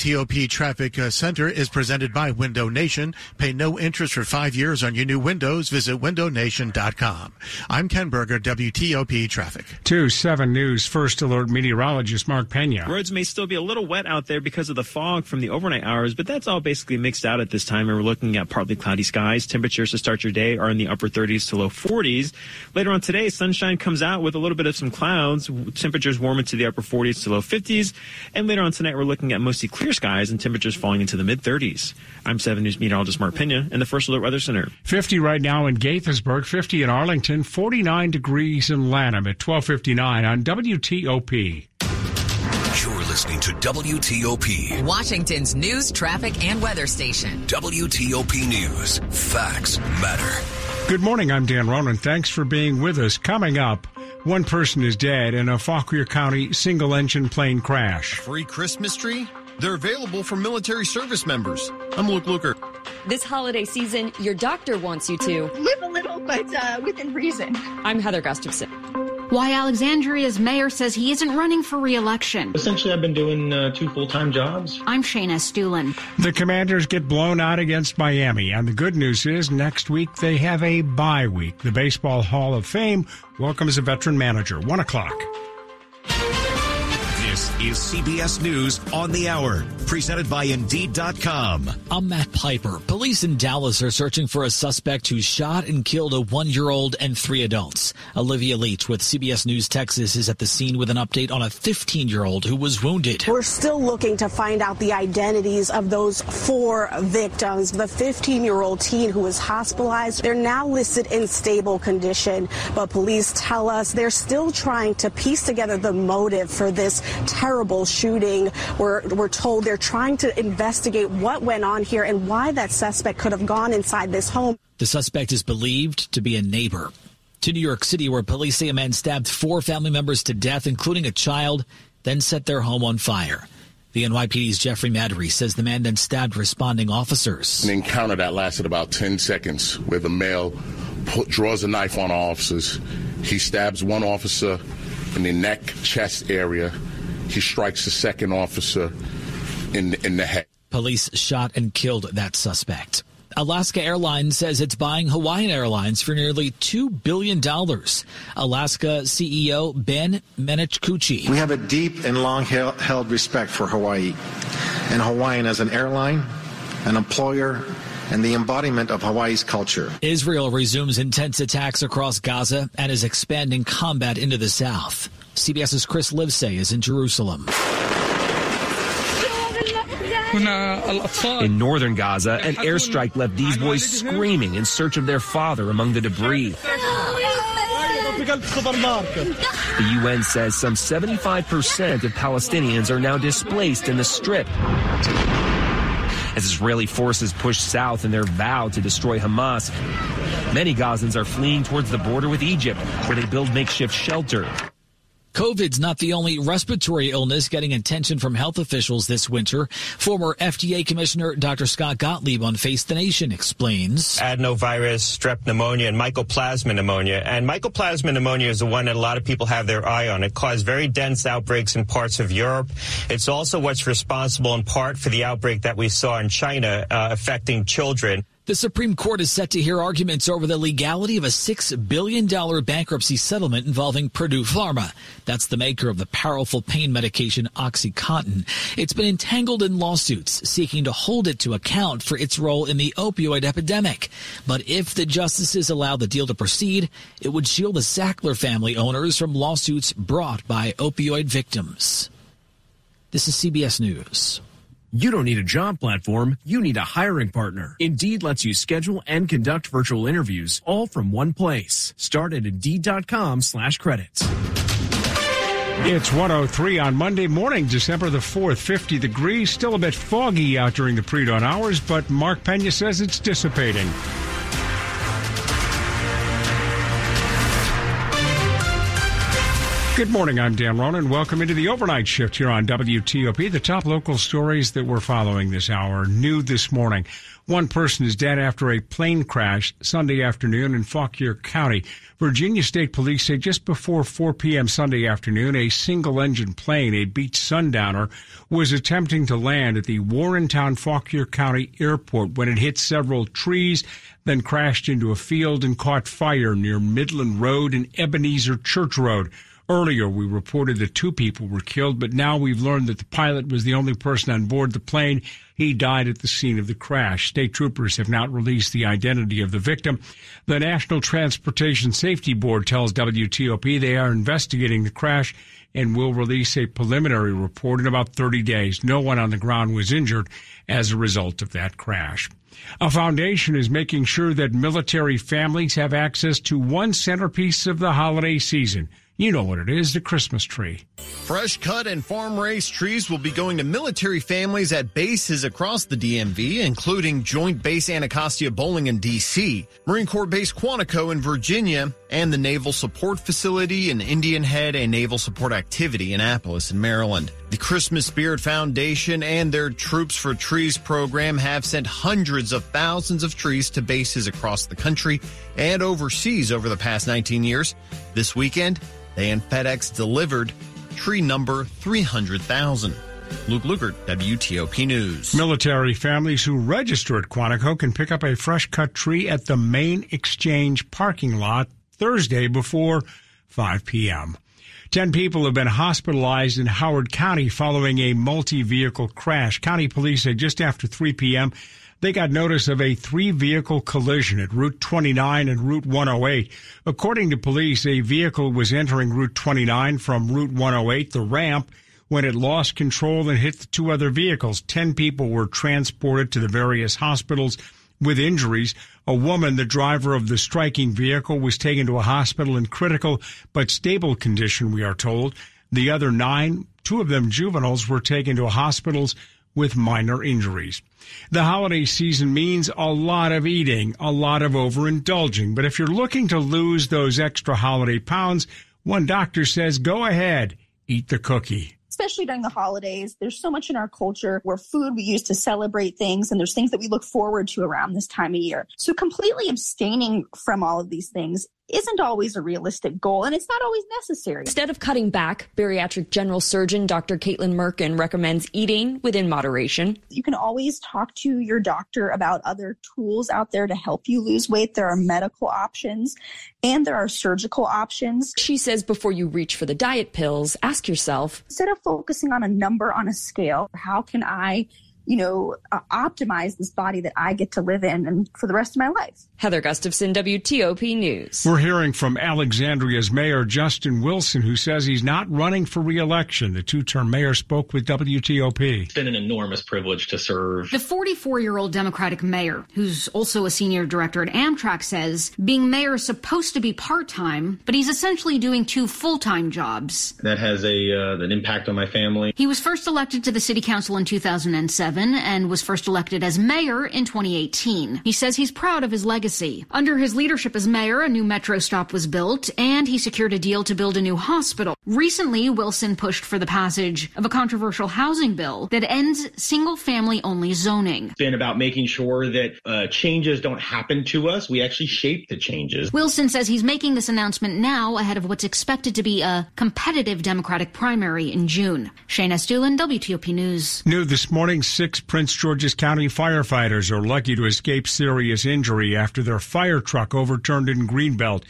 TOP Traffic uh, Center is presented by Window Nation. Pay no interest for five years on your new windows. Visit windownation.com. I'm Ken Berger, WTOP Traffic. 2 7 News First Alert meteorologist Mark Pena. Roads may still be a little wet out there because of the fog from the overnight hours, but that's all basically mixed out at this time. And we're looking at partly cloudy skies. Temperatures to start your day are in the upper 30s to low 40s. Later on today, sunshine comes out with a little bit of some clouds. Temperatures warm into the upper 40s to low 50s. And later on tonight, we're looking at mostly clear skies and temperatures falling into the mid 30s. I'm 7 News meteorologist Mark Pena in the First Alert Weather Center. 50 right now in Gaithersburg, 50 in Arlington, 49 degrees in Lanham at 1259 on WTOP. You're listening to WTOP. Washington's news, traffic, and weather station. WTOP News. Facts matter. Good morning. I'm Dan Ronan. Thanks for being with us. Coming up, one person is dead in a Fauquier County single engine plane crash. Free Christmas tree? They're available for military service members. I'm Luke Lukert. This holiday season, your doctor wants you to live a little, but uh, within reason. I'm Heather Gustafson. Why Alexandria's mayor says he isn't running for re-election. Essentially, I've been doing uh, two full-time jobs. I'm Shayna Estulin. The Commanders get blown out against Miami, and the good news is next week they have a bye week. The Baseball Hall of Fame welcomes a veteran manager. One o'clock. This is CBS News on the Hour, presented by Indeed.com. I'm Matt Piper. Police in Dallas are searching for a suspect who shot and killed a one year old and three adults. Olivia Leach with CBS News Texas is at the scene with an update on a 15 year old who was wounded. We're still looking to find out the identities of those four victims. The 15 year old teen who was hospitalized, they're now listed in stable condition, but police tell us they're still trying to piece together the motive for this terrible shooting. We're, we're told they're trying to investigate what went on here and why that suspect could have gone inside this home. The suspect is believed to be a neighbor. To New York City, where police say a man stabbed four family members to death, including a child, then set their home on fire. The NYPD's Jeffrey Maddrey says the man then stabbed responding officers. An encounter that lasted about 10 seconds where the male put, draws a knife on officers. He stabs one officer in the neck, chest area. He strikes the second officer in, in the head. Police shot and killed that suspect. Alaska Airlines says it's buying Hawaiian Airlines for nearly $2 billion. Alaska CEO Ben Minicucci. We have a deep and long held respect for Hawaii and Hawaiian as an airline, an employer, and the embodiment of Hawaii's culture. Israel resumes intense attacks across Gaza and is expanding combat into the south. CBS's Chris Livesay is in Jerusalem. In northern Gaza, an airstrike left these boys screaming in search of their father among the debris. The UN says some 75% of Palestinians are now displaced in the strip. As Israeli forces push south in their vow to destroy Hamas, many Gazans are fleeing towards the border with Egypt, where they build makeshift shelter. COVID's not the only respiratory illness getting attention from health officials this winter. Former FDA Commissioner Dr. Scott Gottlieb on Face the Nation explains. Adenovirus, strep pneumonia, and mycoplasma pneumonia. And mycoplasma pneumonia is the one that a lot of people have their eye on. It caused very dense outbreaks in parts of Europe. It's also what's responsible in part for the outbreak that we saw in China uh, affecting children. The Supreme Court is set to hear arguments over the legality of a $6 billion bankruptcy settlement involving Purdue Pharma. That's the maker of the powerful pain medication Oxycontin. It's been entangled in lawsuits seeking to hold it to account for its role in the opioid epidemic. But if the justices allow the deal to proceed, it would shield the Sackler family owners from lawsuits brought by opioid victims. This is CBS News. You don't need a job platform, you need a hiring partner. Indeed lets you schedule and conduct virtual interviews all from one place. Start at Indeed.com slash credits. It's 103 on Monday morning, December the 4th, 50 degrees. Still a bit foggy out during the pre-dawn hours, but Mark Pena says it's dissipating. Good morning. I'm Dan Ronan. And welcome into the overnight shift here on WTOP. The top local stories that we're following this hour new this morning. One person is dead after a plane crash Sunday afternoon in Fauquier County. Virginia State Police say just before 4 p.m. Sunday afternoon, a single engine plane, a Beech Sundowner, was attempting to land at the Warrenton Fauquier County Airport when it hit several trees, then crashed into a field and caught fire near Midland Road and Ebenezer Church Road. Earlier, we reported that two people were killed, but now we've learned that the pilot was the only person on board the plane. He died at the scene of the crash. State troopers have not released the identity of the victim. The National Transportation Safety Board tells WTOP they are investigating the crash and will release a preliminary report in about 30 days. No one on the ground was injured as a result of that crash. A foundation is making sure that military families have access to one centerpiece of the holiday season you know what it is the Christmas tree. Fresh cut and farm raised trees will be going to military families at bases across the DMV, including Joint Base Anacostia Bolling in D.C., Marine Corps Base Quantico in Virginia, and the Naval Support Facility in Indian Head and Naval Support Activity in Annapolis in Maryland. The Christmas Spirit Foundation and their Troops for Trees program have sent hundreds of thousands of trees to bases across the country and overseas over the past 19 years. This weekend, they and FedEx delivered tree number 300,000. Luke Lukert, WTOP News. Military families who register at Quantico can pick up a fresh cut tree at the main exchange parking lot Thursday before 5 p.m. Ten people have been hospitalized in Howard County following a multi vehicle crash. County police said just after 3 p.m., they got notice of a three vehicle collision at Route 29 and Route 108. According to police, a vehicle was entering Route 29 from Route 108, the ramp, when it lost control and hit the two other vehicles. Ten people were transported to the various hospitals with injuries. A woman, the driver of the striking vehicle, was taken to a hospital in critical but stable condition, we are told. The other nine, two of them juveniles, were taken to hospitals with minor injuries. The holiday season means a lot of eating, a lot of overindulging. But if you're looking to lose those extra holiday pounds, one doctor says go ahead, eat the cookie especially during the holidays. There's so much in our culture where food we use to celebrate things, and there's things that we look forward to around this time of year. So completely abstaining from all of these things isn't always a realistic goal and it's not always necessary. Instead of cutting back, bariatric general surgeon Dr. Caitlin Merkin recommends eating within moderation. You can always talk to your doctor about other tools out there to help you lose weight. There are medical options and there are surgical options. She says before you reach for the diet pills, ask yourself instead of focusing on a number on a scale, how can I you know, uh, optimize this body that I get to live in and for the rest of my life. Heather Gustafson, WTOP News. We're hearing from Alexandria's Mayor Justin Wilson, who says he's not running for reelection. The two term mayor spoke with WTOP. It's been an enormous privilege to serve. The 44 year old Democratic mayor, who's also a senior director at Amtrak, says being mayor is supposed to be part time, but he's essentially doing two full time jobs. That has a uh, an impact on my family. He was first elected to the city council in 2007 and was first elected as mayor in 2018. He says he's proud of his legacy. Under his leadership as mayor, a new metro stop was built and he secured a deal to build a new hospital. Recently, Wilson pushed for the passage of a controversial housing bill that ends single family only zoning. It's been about making sure that uh, changes don't happen to us. We actually shape the changes. Wilson says he's making this announcement now ahead of what's expected to be a competitive Democratic primary in June. Shayna Estulin, WTOP News. New this morning, six Prince George's County firefighters are lucky to escape serious injury after their fire truck overturned in Greenbelt.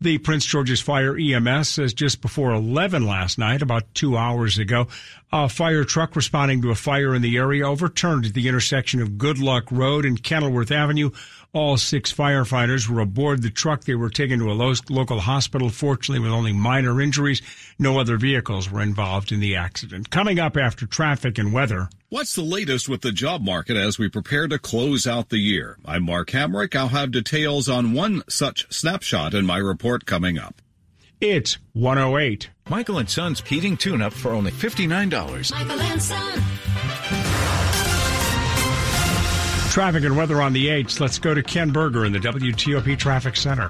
The Prince George's Fire EMS says just before 11 last night, about two hours ago, a fire truck responding to a fire in the area overturned at the intersection of Good Luck Road and Kenilworth Avenue. All six firefighters were aboard the truck. They were taken to a local hospital, fortunately with only minor injuries. No other vehicles were involved in the accident. Coming up after traffic and weather. What's the latest with the job market as we prepare to close out the year? I'm Mark Hamrick. I'll have details on one such snapshot in my report coming up. It's 108. Michael and Son's heating tune up for only $59. Michael and Son. Traffic and weather on the 8s. Let's go to Ken Berger in the WTOP Traffic Center.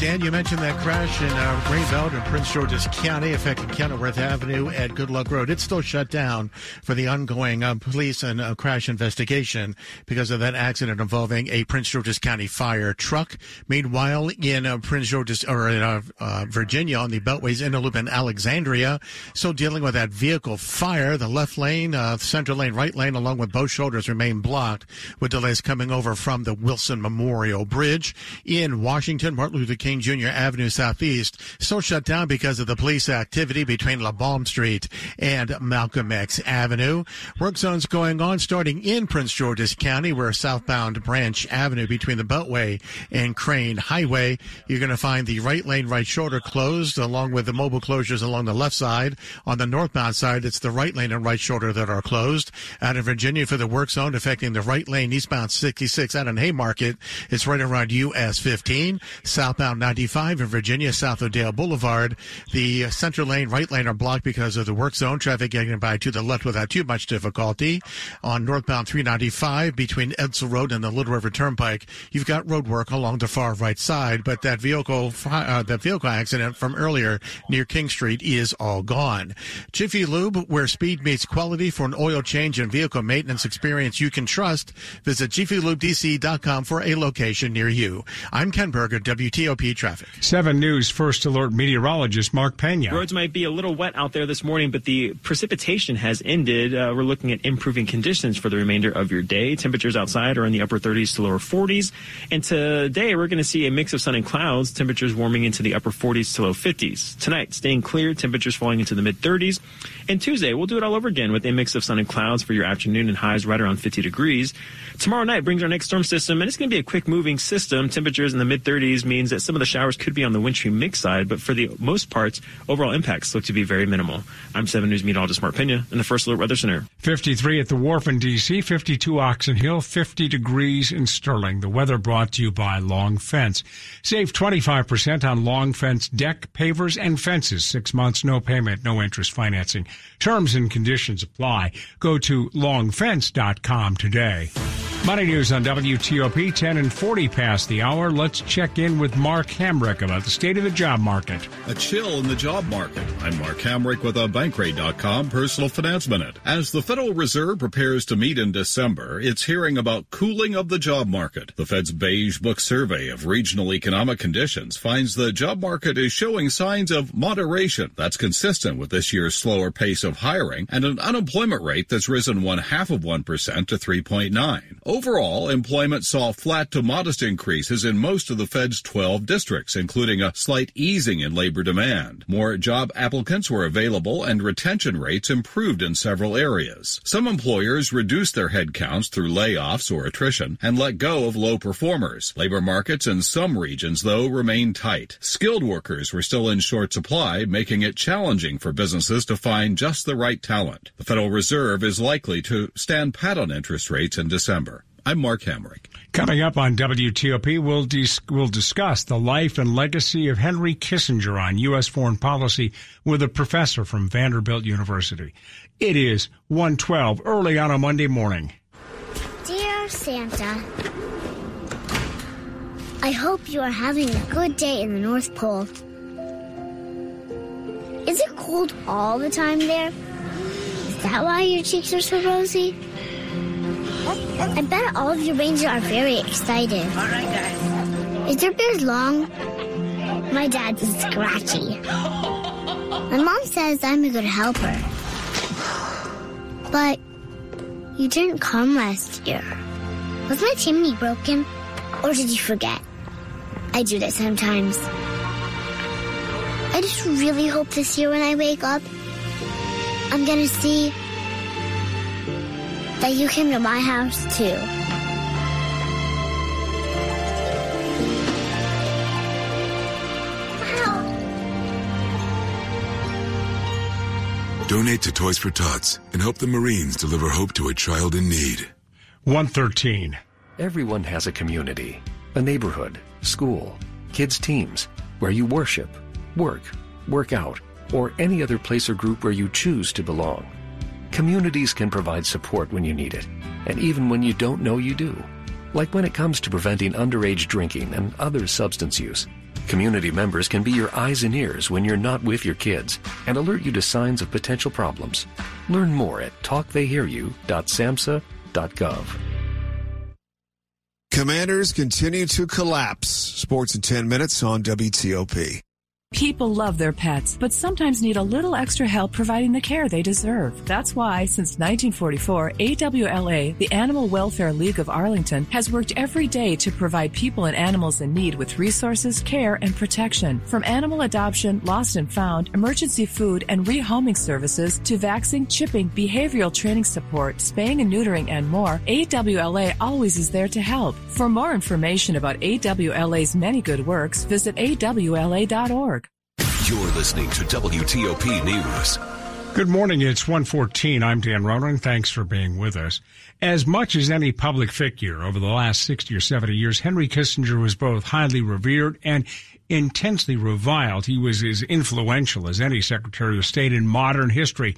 Dan, you mentioned that crash in uh, Greenbelt in Prince George's County affecting Kenilworth Avenue at Good Luck Road. It's still shut down for the ongoing uh, police and uh, crash investigation because of that accident involving a Prince George's County fire truck. Meanwhile, in uh, Prince George's or in uh, uh, Virginia on the Beltways in Loop in Alexandria, still dealing with that vehicle fire. The left lane, center lane, right lane, along with both shoulders remain blocked with delays coming over from the Wilson Memorial Bridge in Washington. Martin Luther King Jr. Avenue Southeast still shut down because of the police activity between Alabama Street and Malcolm X Avenue. Work zones going on starting in Prince George's County where southbound Branch Avenue between the Beltway and Crane Highway. You're going to find the right lane, right shoulder closed along with the mobile closures along the left side. On the northbound side, it's the right lane and right shoulder that are closed. Out of Virginia for the work zone affecting the right lane eastbound 66 out in Haymarket. It's right around US 15. Southbound 95 in Virginia, south of Dale Boulevard. The center lane, right lane are blocked because of the work zone. Traffic getting by to the left without too much difficulty. On northbound 395 between Edsall Road and the Little River Turnpike, you've got road work along the far right side, but that vehicle, uh, that vehicle accident from earlier near King Street is all gone. Jiffy Lube, where speed meets quality for an oil change and vehicle maintenance experience you can trust. Visit jiffylubedc.com for a location near you. I'm Ken Berger, WTOP traffic. 7 News First Alert meteorologist Mark Pena. Roads might be a little wet out there this morning, but the precipitation has ended. Uh, we're looking at improving conditions for the remainder of your day. Temperatures outside are in the upper 30s to lower 40s. And today we're going to see a mix of sun and clouds, temperatures warming into the upper 40s to low 50s. Tonight, staying clear, temperatures falling into the mid 30s. And Tuesday, we'll do it all over again with a mix of sun and clouds for your afternoon and highs right around 50 degrees. Tomorrow night brings our next storm system, and it's going to be a quick moving system. Temperatures in the mid 30s means that some of the showers could be on the wintry mix side, but for the most parts, overall impacts look to be very minimal. I'm 7 News meteorologist Mark Pena in the First Alert Weather Center. 53 at the Wharf in D.C., 52 Oxon Hill, 50 degrees in Sterling. The weather brought to you by Long Fence. Save 25% on Long Fence deck, pavers, and fences. Six months, no payment, no interest financing. Terms and conditions apply. Go to longfence.com today. Money news on WTOP 10 and 40 past the hour. Let's check in with Mark Hamrick about the state of the job market. A chill in the job market. I'm Mark Hamrick with a Bankrate.com personal finance minute. As the Federal Reserve prepares to meet in December, it's hearing about cooling of the job market. The Fed's Beige Book survey of regional economic conditions finds the job market is showing signs of moderation. That's consistent with this year's slower pace of hiring and an unemployment rate that's risen one half of 1% to 3.9. Overall, employment saw flat to modest increases in most of the Fed's 12 districts, including a slight easing in labor demand. More job applicants were available and retention rates improved in several areas. Some employers reduced their headcounts through layoffs or attrition and let go of low performers. Labor markets in some regions, though, remain tight. Skilled workers were still in short supply, making it challenging for businesses to find just the right talent. The Federal Reserve is likely to stand pat on interest rates in December. I'm Mark Hamrick. Coming up on WTOP, we'll, dis- we'll discuss the life and legacy of Henry Kissinger on U.S. foreign policy with a professor from Vanderbilt University. It is 112 early on a Monday morning. Dear Santa, I hope you are having a good day in the North Pole. Is it cold all the time there? Is that why your cheeks are so rosy? I bet all of your reindeer are very excited. All right, guys. Is your beard long? My dad's is scratchy. My mom says I'm a good helper. But you didn't come last year. Was my chimney broken? Or did you forget? I do that sometimes. I just really hope this year when I wake up, I'm gonna see that you came to my house too. Donate to Toys for Tots and help the Marines deliver hope to a child in need. 113. Everyone has a community, a neighborhood, school, kids' teams, where you worship, work, work out, or any other place or group where you choose to belong. Communities can provide support when you need it, and even when you don't know you do. Like when it comes to preventing underage drinking and other substance use. Community members can be your eyes and ears when you're not with your kids and alert you to signs of potential problems. Learn more at talktheyhearyou.samhsa.gov. Commanders continue to collapse. Sports in 10 minutes on WTOP. People love their pets, but sometimes need a little extra help providing the care they deserve. That's why, since 1944, AWLA, the Animal Welfare League of Arlington, has worked every day to provide people and animals in need with resources, care, and protection. From animal adoption, lost and found, emergency food, and rehoming services to vaccine, chipping, behavioral training support, spaying and neutering, and more, AWLA always is there to help. For more information about AWLA's many good works, visit awla.org. You're listening to WTOP News. Good morning. It's 114. I'm Dan Ronan. Thanks for being with us. As much as any public figure over the last 60 or 70 years, Henry Kissinger was both highly revered and intensely reviled. He was as influential as any Secretary of State in modern history.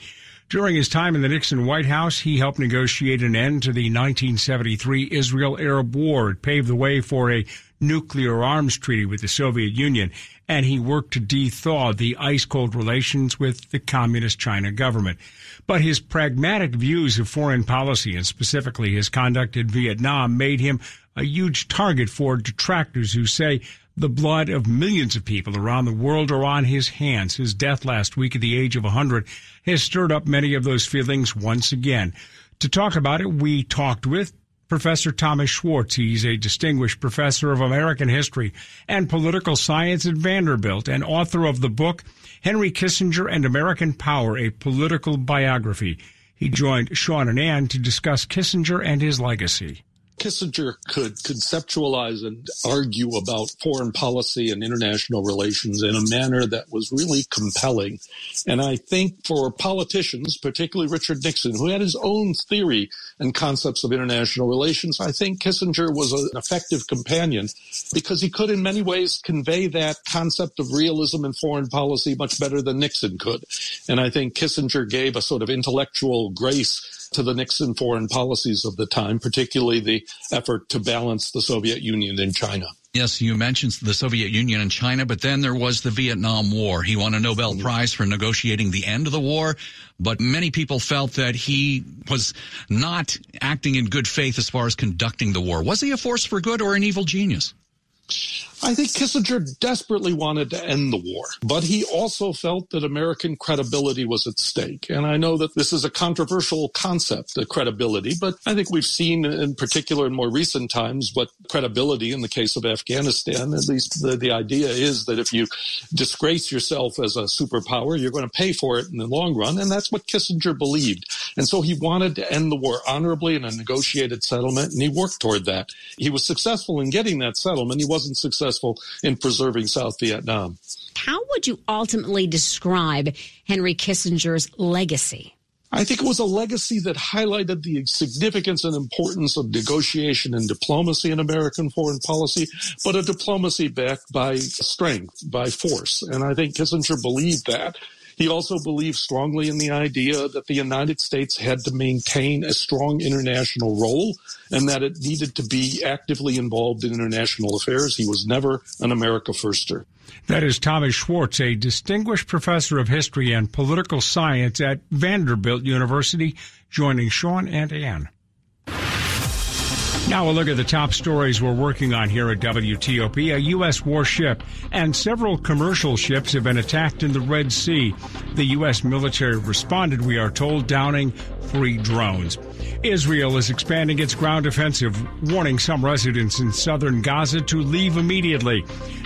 During his time in the Nixon White House, he helped negotiate an end to the 1973 Israel-Arab War. It paved the way for a nuclear arms treaty with the Soviet Union, and he worked to dethaw the ice-cold relations with the communist China government. But his pragmatic views of foreign policy, and specifically his conduct in Vietnam, made him a huge target for detractors who say the blood of millions of people around the world are on his hands. His death last week at the age of 100 has stirred up many of those feelings once again. To talk about it, we talked with Professor Thomas Schwartz. He's a distinguished professor of American history and political science at Vanderbilt and author of the book Henry Kissinger and American Power, a political biography. He joined Sean and Ann to discuss Kissinger and his legacy. Kissinger could conceptualize and argue about foreign policy and international relations in a manner that was really compelling. And I think for politicians, particularly Richard Nixon, who had his own theory and concepts of international relations, I think Kissinger was an effective companion because he could in many ways convey that concept of realism in foreign policy much better than Nixon could. And I think Kissinger gave a sort of intellectual grace to the Nixon foreign policies of the time, particularly the effort to balance the Soviet Union and China. Yes, you mentioned the Soviet Union and China, but then there was the Vietnam War. He won a Nobel mm-hmm. Prize for negotiating the end of the war, but many people felt that he was not acting in good faith as far as conducting the war. Was he a force for good or an evil genius? I think Kissinger desperately wanted to end the war, but he also felt that American credibility was at stake. And I know that this is a controversial concept, the credibility, but I think we've seen in particular in more recent times what credibility in the case of Afghanistan, at least the, the idea is that if you disgrace yourself as a superpower, you're going to pay for it in the long run. And that's what Kissinger believed. And so he wanted to end the war honorably in a negotiated settlement, and he worked toward that. He was successful in getting that settlement. He wasn't successful successful in preserving South Vietnam. How would you ultimately describe Henry Kissinger's legacy? I think it was a legacy that highlighted the significance and importance of negotiation and diplomacy in American foreign policy, but a diplomacy backed by strength, by force. And I think Kissinger believed that. He also believed strongly in the idea that the United States had to maintain a strong international role and that it needed to be actively involved in international affairs. He was never an America firster. That is Thomas Schwartz, a distinguished professor of history and political science at Vanderbilt University, joining Sean and Ann. Now we'll look at the top stories we're working on here at WTOP. A U.S. warship and several commercial ships have been attacked in the Red Sea. The U.S. military responded, we are told, downing three drones. Israel is expanding its ground offensive, warning some residents in southern Gaza to leave immediately.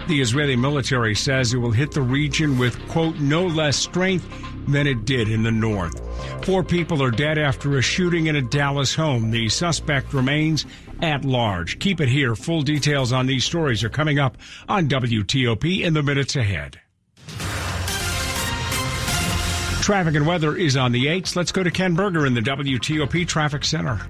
The Israeli military says it will hit the region with, quote, no less strength than it did in the north. Four people are dead after a shooting in a Dallas home. The suspect remains at large. Keep it here. Full details on these stories are coming up on WTOP in the minutes ahead. Traffic and weather is on the 8s. Let's go to Ken Berger in the WTOP Traffic Center.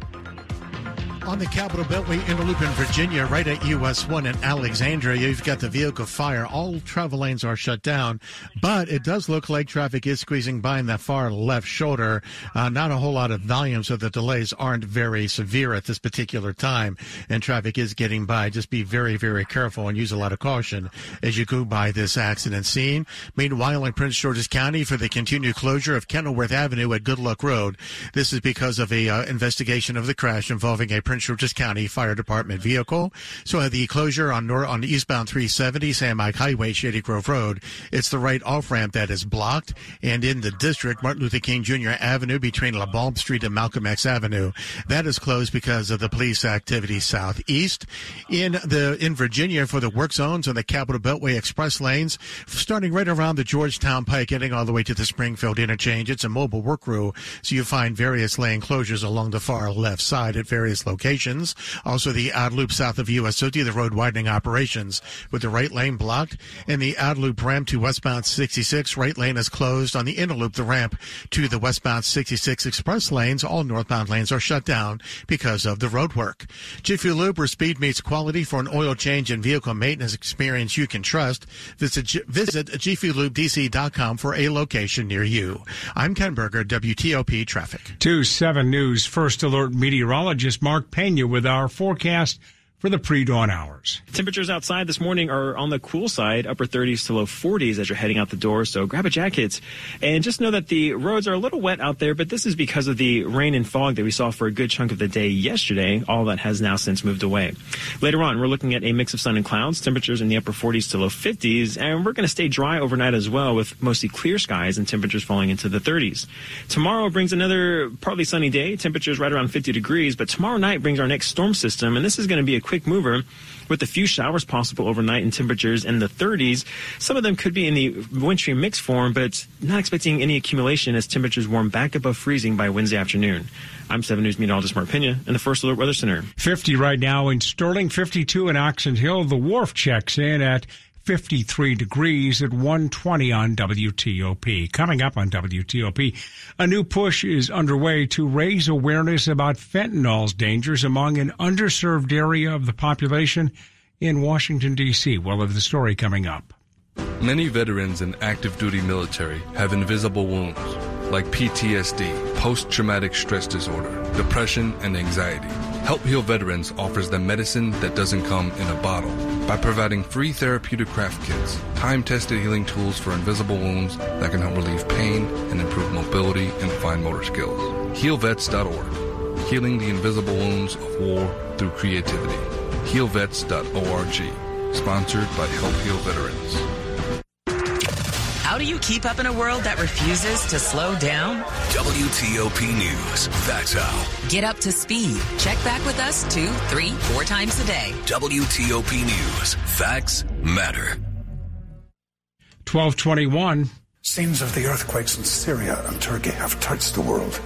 On the Capitol Beltway Interloop in Virginia, right at US 1 in Alexandria, you've got the vehicle fire. All travel lanes are shut down, but it does look like traffic is squeezing by in that far left shoulder. Uh, not a whole lot of volume, so the delays aren't very severe at this particular time, and traffic is getting by. Just be very, very careful and use a lot of caution as you go by this accident scene. Meanwhile, in Prince George's County, for the continued closure of Kenilworth Avenue at Good Luck Road, this is because of a uh, investigation of the crash involving a Prince George's County Fire Department vehicle. So at the closure on on eastbound 370 Sam Eig Highway, Shady Grove Road, it's the right off ramp that is blocked. And in the district, Martin Luther King Jr. Avenue between Alabama Street and Malcolm X Avenue, that is closed because of the police activity southeast. In the in Virginia for the work zones on the Capitol Beltway Express lanes, starting right around the Georgetown Pike, getting all the way to the Springfield interchange. It's a mobile work crew, so you find various lane closures along the far left side at various locations. Also, the out loop south of US 50, the road widening operations with the right lane blocked, and the out loop ramp to westbound 66 right lane is closed. On the inner loop, the ramp to the westbound 66 express lanes, all northbound lanes are shut down because of the road work. Jiffy Lube, where speed meets quality for an oil change and vehicle maintenance experience you can trust. Visit, visit jiffylubedc.com for a location near you. I'm Ken Berger, WTOP Traffic. 2 7 News First Alert meteorologist Mark Pena with our forecast for the pre-dawn hours. Temperatures outside this morning are on the cool side, upper 30s to low 40s as you're heading out the door, so grab a jacket. And just know that the roads are a little wet out there, but this is because of the rain and fog that we saw for a good chunk of the day yesterday. All that has now since moved away. Later on, we're looking at a mix of sun and clouds, temperatures in the upper 40s to low 50s, and we're going to stay dry overnight as well with mostly clear skies and temperatures falling into the 30s. Tomorrow brings another partly sunny day, temperatures right around 50 degrees, but tomorrow night brings our next storm system, and this is going to be a quick mover with a few showers possible overnight and temperatures in the 30s. Some of them could be in the wintry mix form, but not expecting any accumulation as temperatures warm back above freezing by Wednesday afternoon. I'm 7 News meteorologist Mark Pena in the First Alert Weather Center. 50 right now in Sterling, 52 in Oxon Hill. The wharf checks in at 53 degrees at 120 on WTOP. Coming up on WTOP, a new push is underway to raise awareness about fentanyl's dangers among an underserved area of the population in Washington, D.C. We'll have the story coming up. Many veterans and active duty military have invisible wounds like PTSD, post traumatic stress disorder, depression, and anxiety. Help Heal Veterans offers them medicine that doesn't come in a bottle by providing free therapeutic craft kits, time tested healing tools for invisible wounds that can help relieve pain and improve mobility and fine motor skills. HealVets.org, healing the invisible wounds of war through creativity. HealVets.org, sponsored by Help Heal Veterans. How do you keep up in a world that refuses to slow down? WTOP News. That's how. Get up to speed. Check back with us two, three, four times a day. WTOP News. Facts matter. 1221. Scenes of the earthquakes in Syria and Turkey have touched the world.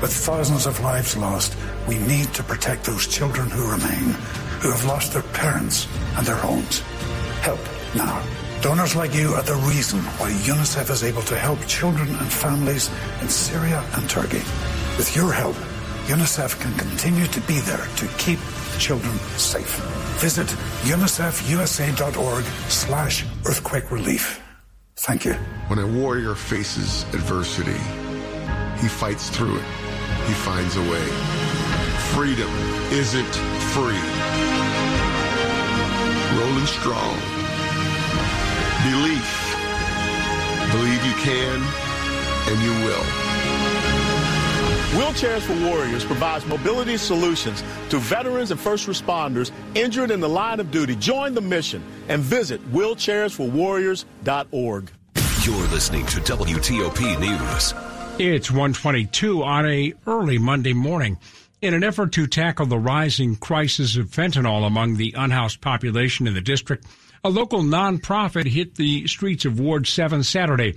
With thousands of lives lost, we need to protect those children who remain, who have lost their parents and their homes. Help now. Donors like you are the reason why UNICEF is able to help children and families in Syria and Turkey. With your help, UNICEF can continue to be there to keep children safe. Visit unicefusa.org slash earthquake relief. Thank you. When a warrior faces adversity, he fights through it. He finds a way. Freedom isn't free. Rolling strong. Belief. Believe you can and you will. Wheelchairs for Warriors provides mobility solutions to veterans and first responders injured in the line of duty. Join the mission and visit wheelchairsforwarriors.org. You're listening to WTOP News. It's 122 on a early Monday morning. In an effort to tackle the rising crisis of fentanyl among the unhoused population in the district, a local nonprofit hit the streets of Ward 7 Saturday.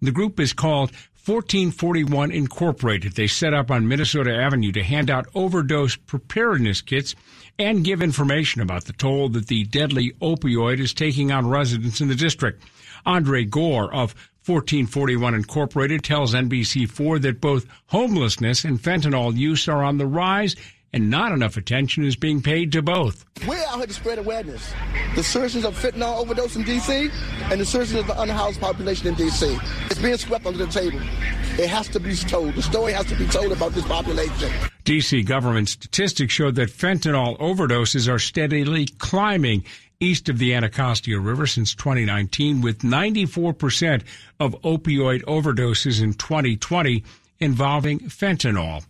The group is called 1441 Incorporated. They set up on Minnesota Avenue to hand out overdose preparedness kits and give information about the toll that the deadly opioid is taking on residents in the district. Andre Gore of 1441 Incorporated tells NBC4 that both homelessness and fentanyl use are on the rise and not enough attention is being paid to both. We're out here to spread awareness. The surgeons of fentanyl overdose in D.C. and the surgeons of the unhoused population in D.C. It's being swept under the table. It has to be told. The story has to be told about this population. D.C. government statistics show that fentanyl overdoses are steadily climbing east of the Anacostia River since 2019, with 94% of opioid overdoses in 2020 involving fentanyl.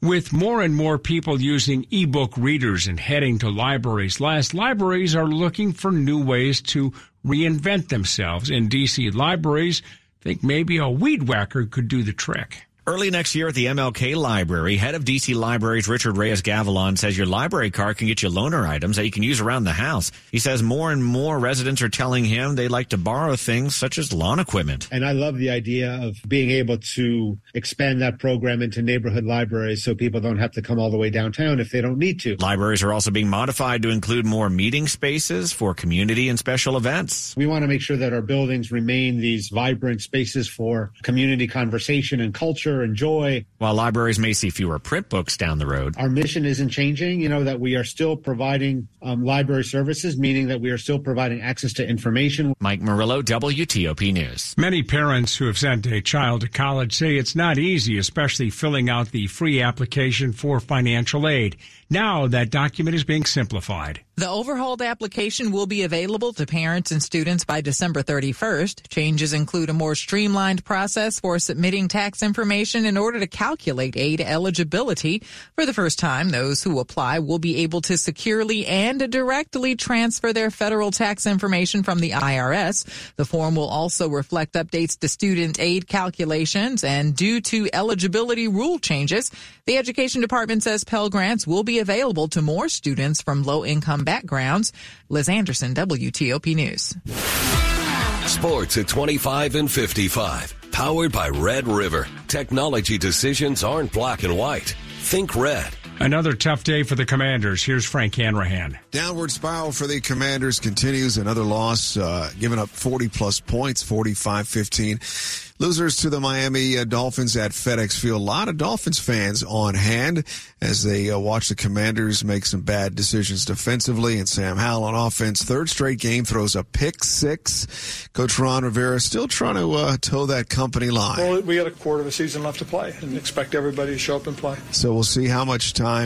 With more and more people using ebook readers and heading to libraries less, libraries are looking for new ways to reinvent themselves. In DC libraries, think maybe a weed whacker could do the trick. Early next year at the MLK Library, head of DC Libraries Richard Reyes Gavilan says your library card can get you loaner items that you can use around the house. He says more and more residents are telling him they like to borrow things such as lawn equipment. And I love the idea of being able to expand that program into neighborhood libraries so people don't have to come all the way downtown if they don't need to. Libraries are also being modified to include more meeting spaces for community and special events. We want to make sure that our buildings remain these vibrant spaces for community conversation and culture and joy. While libraries may see fewer print books down the road, our mission isn't changing. You know, that we are still providing um, library services, meaning that we are still providing access to information. Mike Murillo, WTOP News. Many parents who have sent a child to college say it's not easy, especially filling out the free application for financial aid. Now that document is being simplified. The overhauled application will be available to parents and students by December 31st. Changes include a more streamlined process for submitting tax information in order to calculate aid eligibility. For the first time, those who apply will be able to securely and directly transfer their federal tax information from the IRS. The form will also reflect updates to student aid calculations and due to eligibility rule changes, the Education Department says Pell Grants will be available to more students from low income backgrounds. Liz Anderson, WTOP News. Sports at 25 and 55. Powered by Red River. Technology decisions aren't black and white. Think red. Another tough day for the Commanders. Here's Frank Hanrahan. Downward spiral for the Commanders continues. Another loss, uh, giving up 40 plus points, 45 15. Losers to the Miami uh, Dolphins at FedEx Field. A lot of Dolphins fans on hand as they uh, watch the Commanders make some bad decisions defensively. And Sam Howell on offense, third straight game, throws a pick six. Coach Ron Rivera still trying to uh, toe that company line. Well, we got a quarter of a season left to play and expect everybody to show up and play. So we'll see how much time